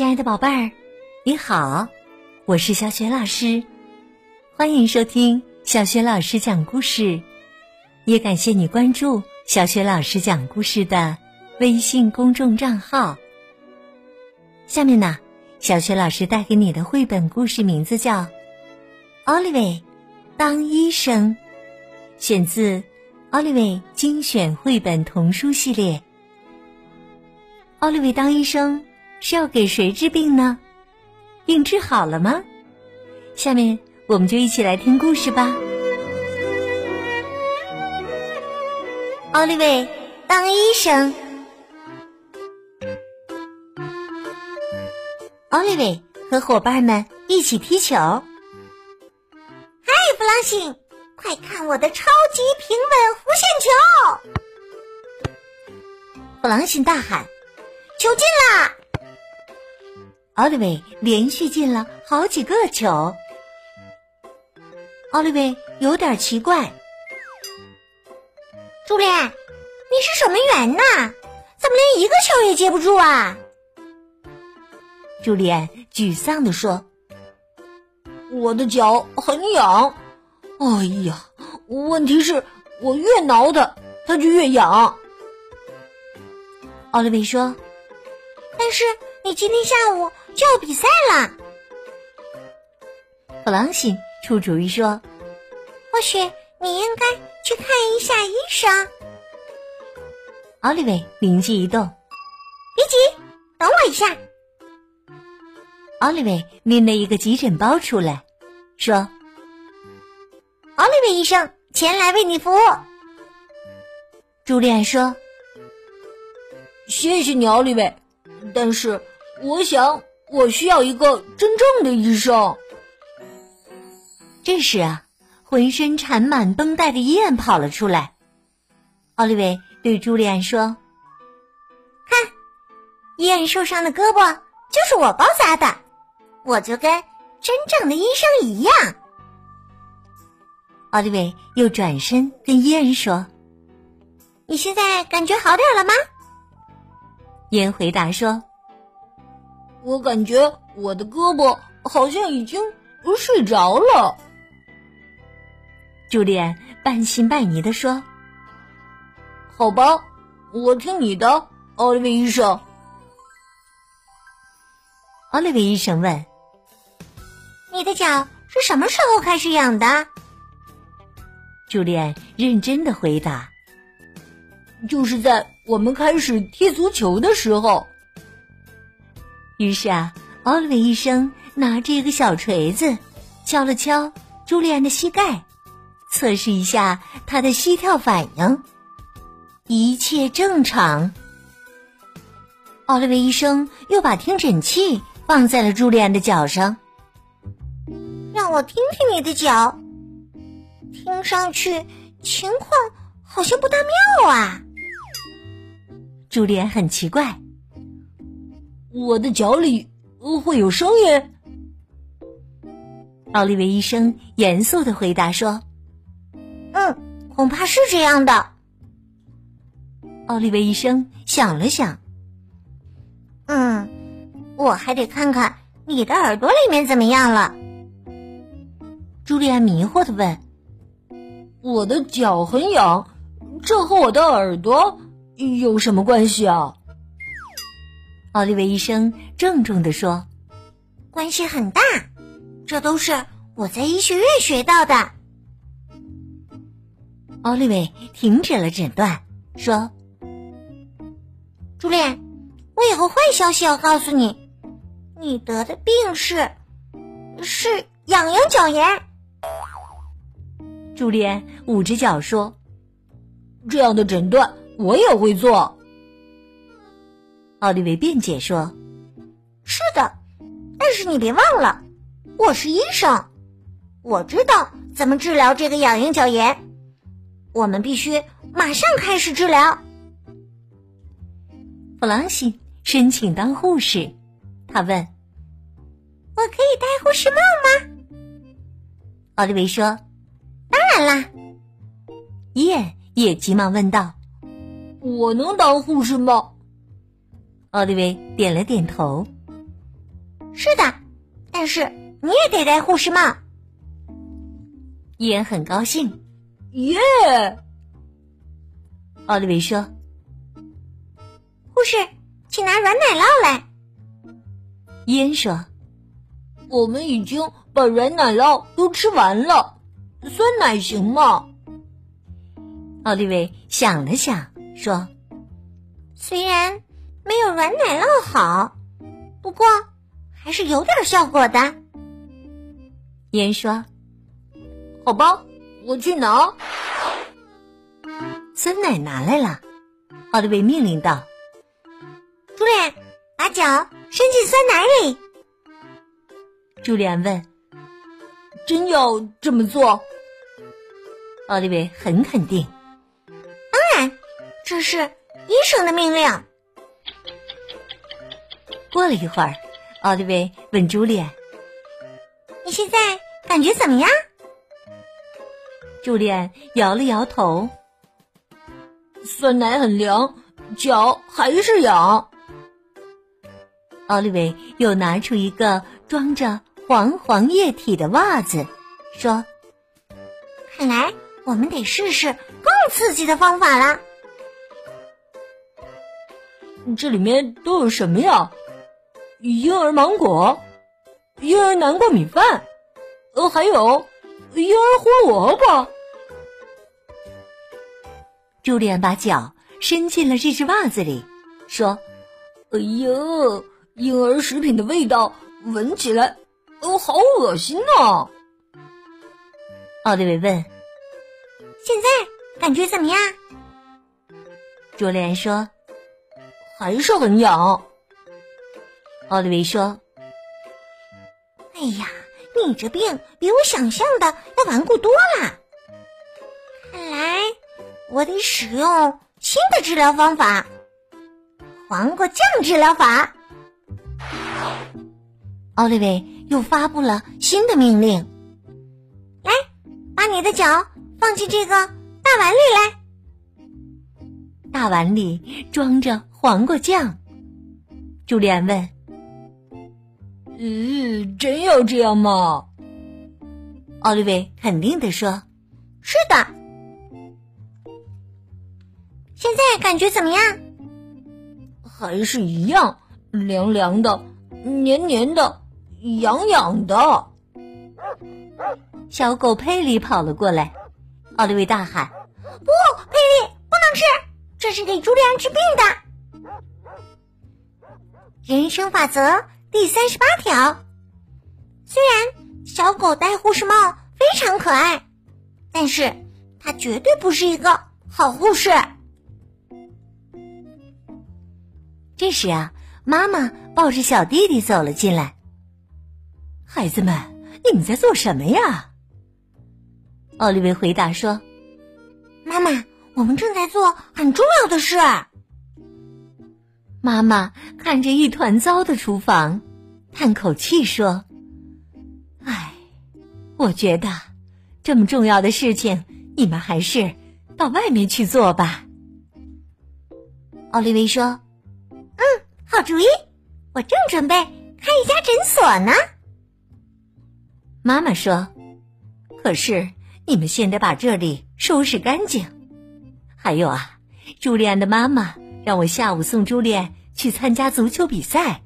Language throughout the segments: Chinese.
亲爱的宝贝儿，你好，我是小雪老师，欢迎收听小雪老师讲故事，也感谢你关注小雪老师讲故事的微信公众账号。下面呢，小雪老师带给你的绘本故事名字叫《奥利维当医生》，选自《奥利维精选绘本童书系列》。奥利维当医生是要给谁治病呢？病治好了吗？下面我们就一起来听故事吧。奥利维当医生。奥利维和伙伴们一起踢球。嗨，弗朗辛，快看我的超级平稳弧线球！弗朗辛大喊。球进啦！奥利维连续进了好几个球。奥利维有点奇怪。朱莉，你是守门员呐？怎么连一个球也接不住啊？朱莉安沮丧地说：“我的脚很痒。哎呀，问题是我越挠它，它就越痒。”奥利维说。但是你今天下午就要比赛了，弗朗西出主意说：“或许你应该去看一下医生。”奥利维灵机一动：“别急，等我一下。”奥利维拎了一个急诊包出来，说：“奥利维医生前来为你服务。”朱莉安说：“谢谢你，奥利维。”但是，我想我需要一个真正的医生。这时啊，浑身缠满绷带的伊恩跑了出来。奥利维对朱莉安说：“看，伊恩受伤的胳膊就是我包扎的，我就跟真正的医生一样。”奥利维又转身跟伊恩说：“你现在感觉好点了吗？”伊恩回答说：“我感觉我的胳膊好像已经睡着了。”朱莉安半信半疑的说：“好吧，我听你的，奥利维医生。”奥利维医生问：“你的脚是什么时候开始痒的？”朱莉安认真的回答。就是在我们开始踢足球的时候。于是啊，奥利维医生拿着一个小锤子，敲了敲朱莉安的膝盖，测试一下她的膝跳反应。一切正常。奥利维医生又把听诊器放在了朱莉安的脚上，让我听听你的脚，听上去情况好像不大妙啊。朱莉安很奇怪，我的脚里会有声音。奥利维医生严肃的回答说：“嗯，恐怕是这样的。”奥利维医生想了想，嗯，我还得看看你的耳朵里面怎么样了。朱莉安迷惑的问：“我的脚很痒，这和我的耳朵？”有什么关系啊？奥利维医生郑重地说：“关系很大，这都是我在医学院学到的。”奥利维停止了诊断，说：“朱莉，我有个坏消息要告诉你，你得的病是是痒痒脚炎。”朱莉安捂着脚说：“这样的诊断。”我也会做，奥利维辩解说：“是的，但是你别忘了，我是医生，我知道怎么治疗这个痒痒角炎。我们必须马上开始治疗。”弗朗西申请当护士，他问：“我可以戴护士帽吗？”奥利维说：“当然啦。”伊恩也急忙问道。我能当护士吗？奥利维点了点头。是的，但是你也得戴护士帽。伊恩很高兴。耶！奥利维说：“护士，请拿软奶酪来。”伊恩说：“我们已经把软奶酪都吃完了，酸奶行吗？”奥利维想了想，说：“虽然没有软奶酪好，不过还是有点效果的。”伊恩说：“好吧，我去拿。”酸奶拿来了，奥利维命令道：“朱莲，把脚伸进酸奶里。”朱莉安问：“真要这么做？”奥利维很肯定。当然这是医生的命令。过了一会儿，奥利维问朱莉安：“你现在感觉怎么样？”朱莉安摇了摇头：“酸奶很凉，脚还是痒。”奥利维又拿出一个装着黄黄液体的袜子，说：“看来我们得试试更刺激的方法了。”这里面都有什么呀？婴儿芒果、婴儿南瓜米饭，呃，还有婴儿胡萝卜。朱莉安把脚伸进了这只袜子里，说：“哎呀，婴儿食品的味道闻起来，哦，好恶心呐！”奥利维问：“现在感觉怎么样？”朱莉安说。还是很痒，奥利维说：“哎呀，你这病比我想象的要顽固多了。看来我得使用新的治疗方法——黄瓜酱治疗法。”奥利维又发布了新的命令：“来，把你的脚放进这个大碗里来。”大碗里装着。黄瓜酱，朱莉安问：“嗯，真要这样吗？”奥利维肯定的说：“是的。”现在感觉怎么样？还是一样，凉凉的，黏黏的，痒痒的。小狗佩里跑了过来，奥利维大喊：“不，佩里，不能吃，这是给朱莉安治病的。”人生法则第三十八条：虽然小狗戴护士帽非常可爱，但是它绝对不是一个好护士。这时啊，妈妈抱着小弟弟走了进来。孩子们，你们在做什么呀？奥利维回答说：“妈妈，我们正在做很重要的事。”妈妈看着一团糟的厨房，叹口气说：“唉，我觉得这么重要的事情，你们还是到外面去做吧。”奥利维说：“嗯，好主意，我正准备开一家诊所呢。”妈妈说：“可是你们先得把这里收拾干净。还有啊，朱莉安的妈妈。”让我下午送朱莉去参加足球比赛。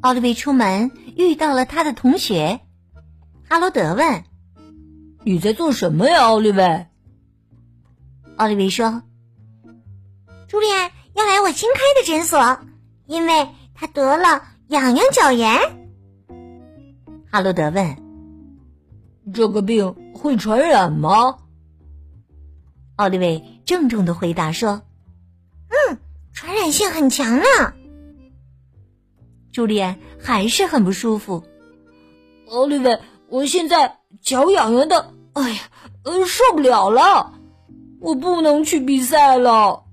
奥利维出门遇到了他的同学哈罗德，问：“你在做什么呀，奥利维？”奥利维说：“朱莉安要来我新开的诊所，因为她得了痒痒脚炎。”哈罗德问：“这个病会传染吗？”奥利维郑重的回答说：“嗯，传染性很强呢。”朱莉安还是很不舒服。奥利维，我现在脚痒痒的，哎呀，呃，受不了了，我不能去比赛了。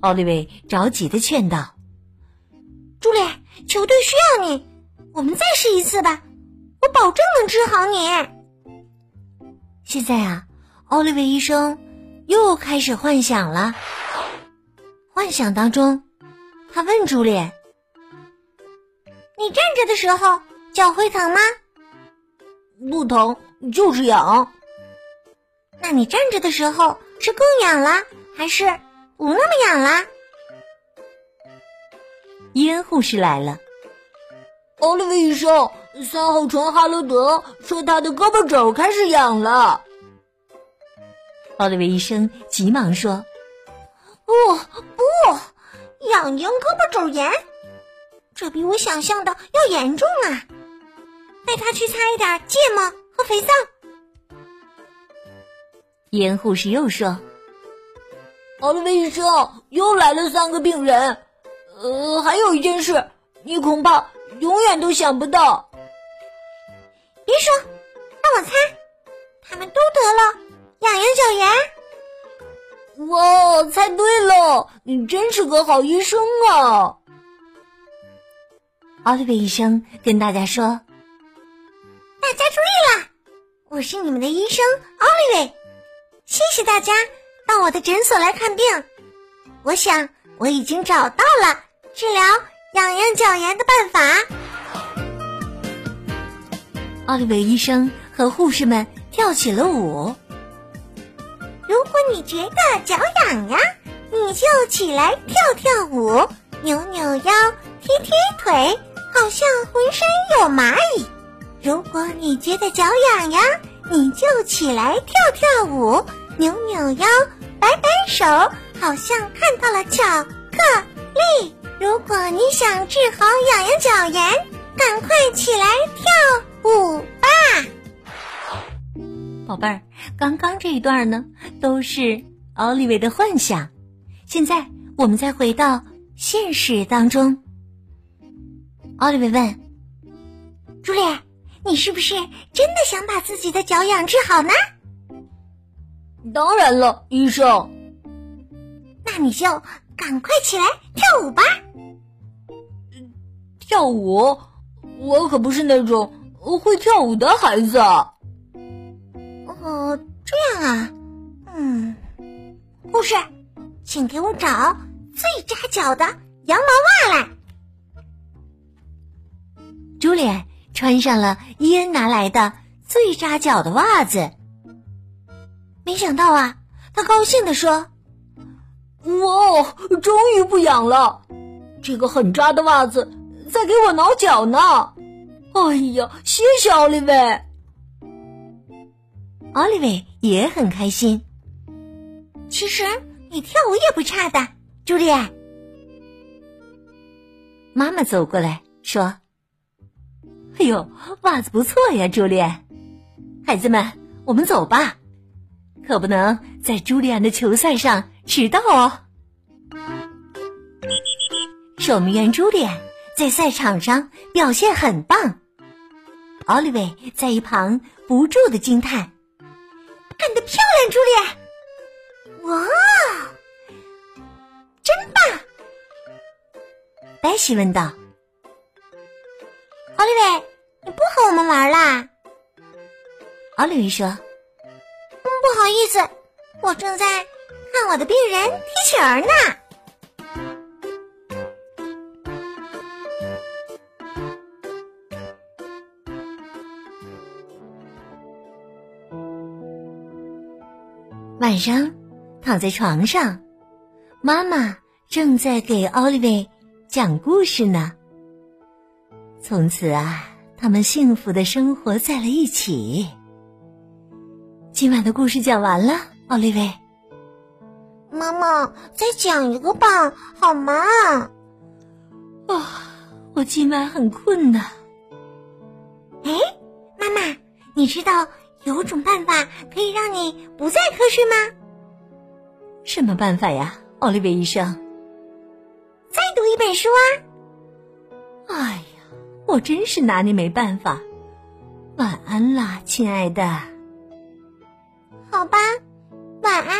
奥利维着急的劝道：“朱莉，球队需要你，我们再试一次吧，我保证能治好你。”现在啊。奥利维医生又开始幻想了。幻想当中，他问朱莉：“你站着的时候脚会疼吗？”“不疼，就是痒。”“那你站着的时候是更痒了，还是不那么痒了？”伊恩护士来了。奥利维医生，三号床哈罗德说他的胳膊肘开始痒了。奥利维医生急忙说：“不不，痒痒胳膊肘炎，这比我想象的要严重啊！带他去擦一点芥末和肥皂。”严护士又说：“奥利维医生，又来了三个病人。呃，还有一件事，你恐怕……”永远都想不到。别说，让我猜，他们都得了痒痒脚炎。哇，猜对了，你真是个好医生啊！奥利维医生跟大家说：“大家注意啦，我是你们的医生奥利维，谢谢大家到我的诊所来看病。我想我已经找到了治疗。”痒痒脚炎的办法。奥利维医生和护士们跳起了舞。如果你觉得脚痒痒，你就起来跳跳舞，扭扭腰，踢踢腿，好像浑身有蚂蚁。如果你觉得脚痒痒，你就起来跳跳舞，扭扭腰，摆摆手，好像看到了巧克力。如果你想治好痒痒脚炎，赶快起来跳舞，宝贝儿。刚刚这一段呢，都是奥利维的幻想。现在我们再回到现实当中。奥利维问：“朱莉，你是不是真的想把自己的脚痒治好呢？”“当然了，医生。”“那你就赶快起来跳舞吧。”跳舞，我可不是那种会跳舞的孩子。哦，这样啊，嗯，护士，请给我找最扎脚的羊毛袜来。朱莉穿上了伊恩拿来的最扎脚的袜子，没想到啊，他高兴的说：“哇，终于不痒了！这个很扎的袜子。”在给我挠脚呢！哎呀，谢谢奥利维。奥利维也很开心。其实你跳舞也不差的，朱莉安。妈妈走过来说：“哎呦，袜子不错呀，朱莉安。孩子们，我们走吧，可不能在朱莉安的球赛上迟到哦。守门员朱莉安。”在赛场上表现很棒，奥利维在一旁不住的惊叹：“干得漂亮，朱莉！哇，真棒！”白喜问道：“奥利维，你不和我们玩啦？”奥利维说：“不好意思，我正在看我的病人踢球呢。”晚上，躺在床上，妈妈正在给奥利维讲故事呢。从此啊，他们幸福的生活在了一起。今晚的故事讲完了，奥利维。妈妈，再讲一个吧，好吗？啊，我今晚很困呢。哎，妈妈，你知道？有种办法可以让你不再瞌睡吗？什么办法呀，奥利维医生？再读一本书啊！哎呀，我真是拿你没办法。晚安啦，亲爱的。好吧，晚安，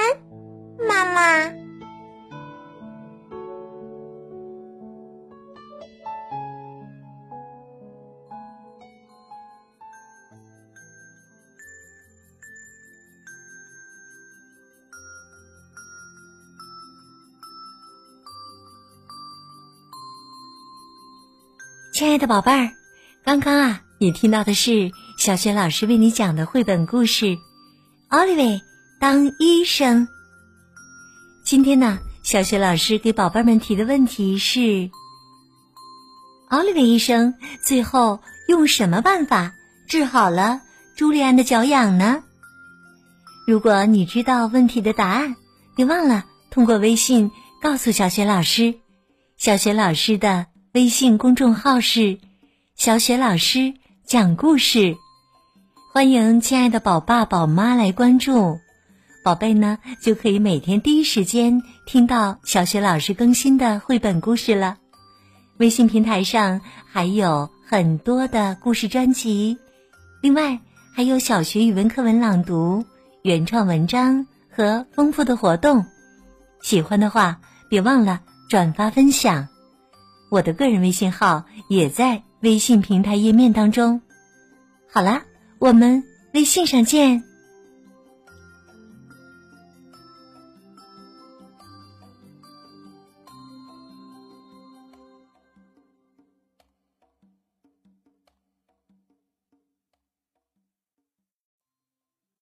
妈妈。亲爱的宝贝儿，刚刚啊，你听到的是小雪老师为你讲的绘本故事《奥利维当医生》。今天呢，小雪老师给宝贝们提的问题是：奥利维医生最后用什么办法治好了朱利安的脚痒呢？如果你知道问题的答案，别忘了通过微信告诉小雪老师。小雪老师的。微信公众号是“小雪老师讲故事”，欢迎亲爱的宝爸宝妈来关注，宝贝呢就可以每天第一时间听到小雪老师更新的绘本故事了。微信平台上还有很多的故事专辑，另外还有小学语文课文朗读、原创文章和丰富的活动。喜欢的话，别忘了转发分享。我的个人微信号也在微信平台页面当中。好啦，我们微信上见。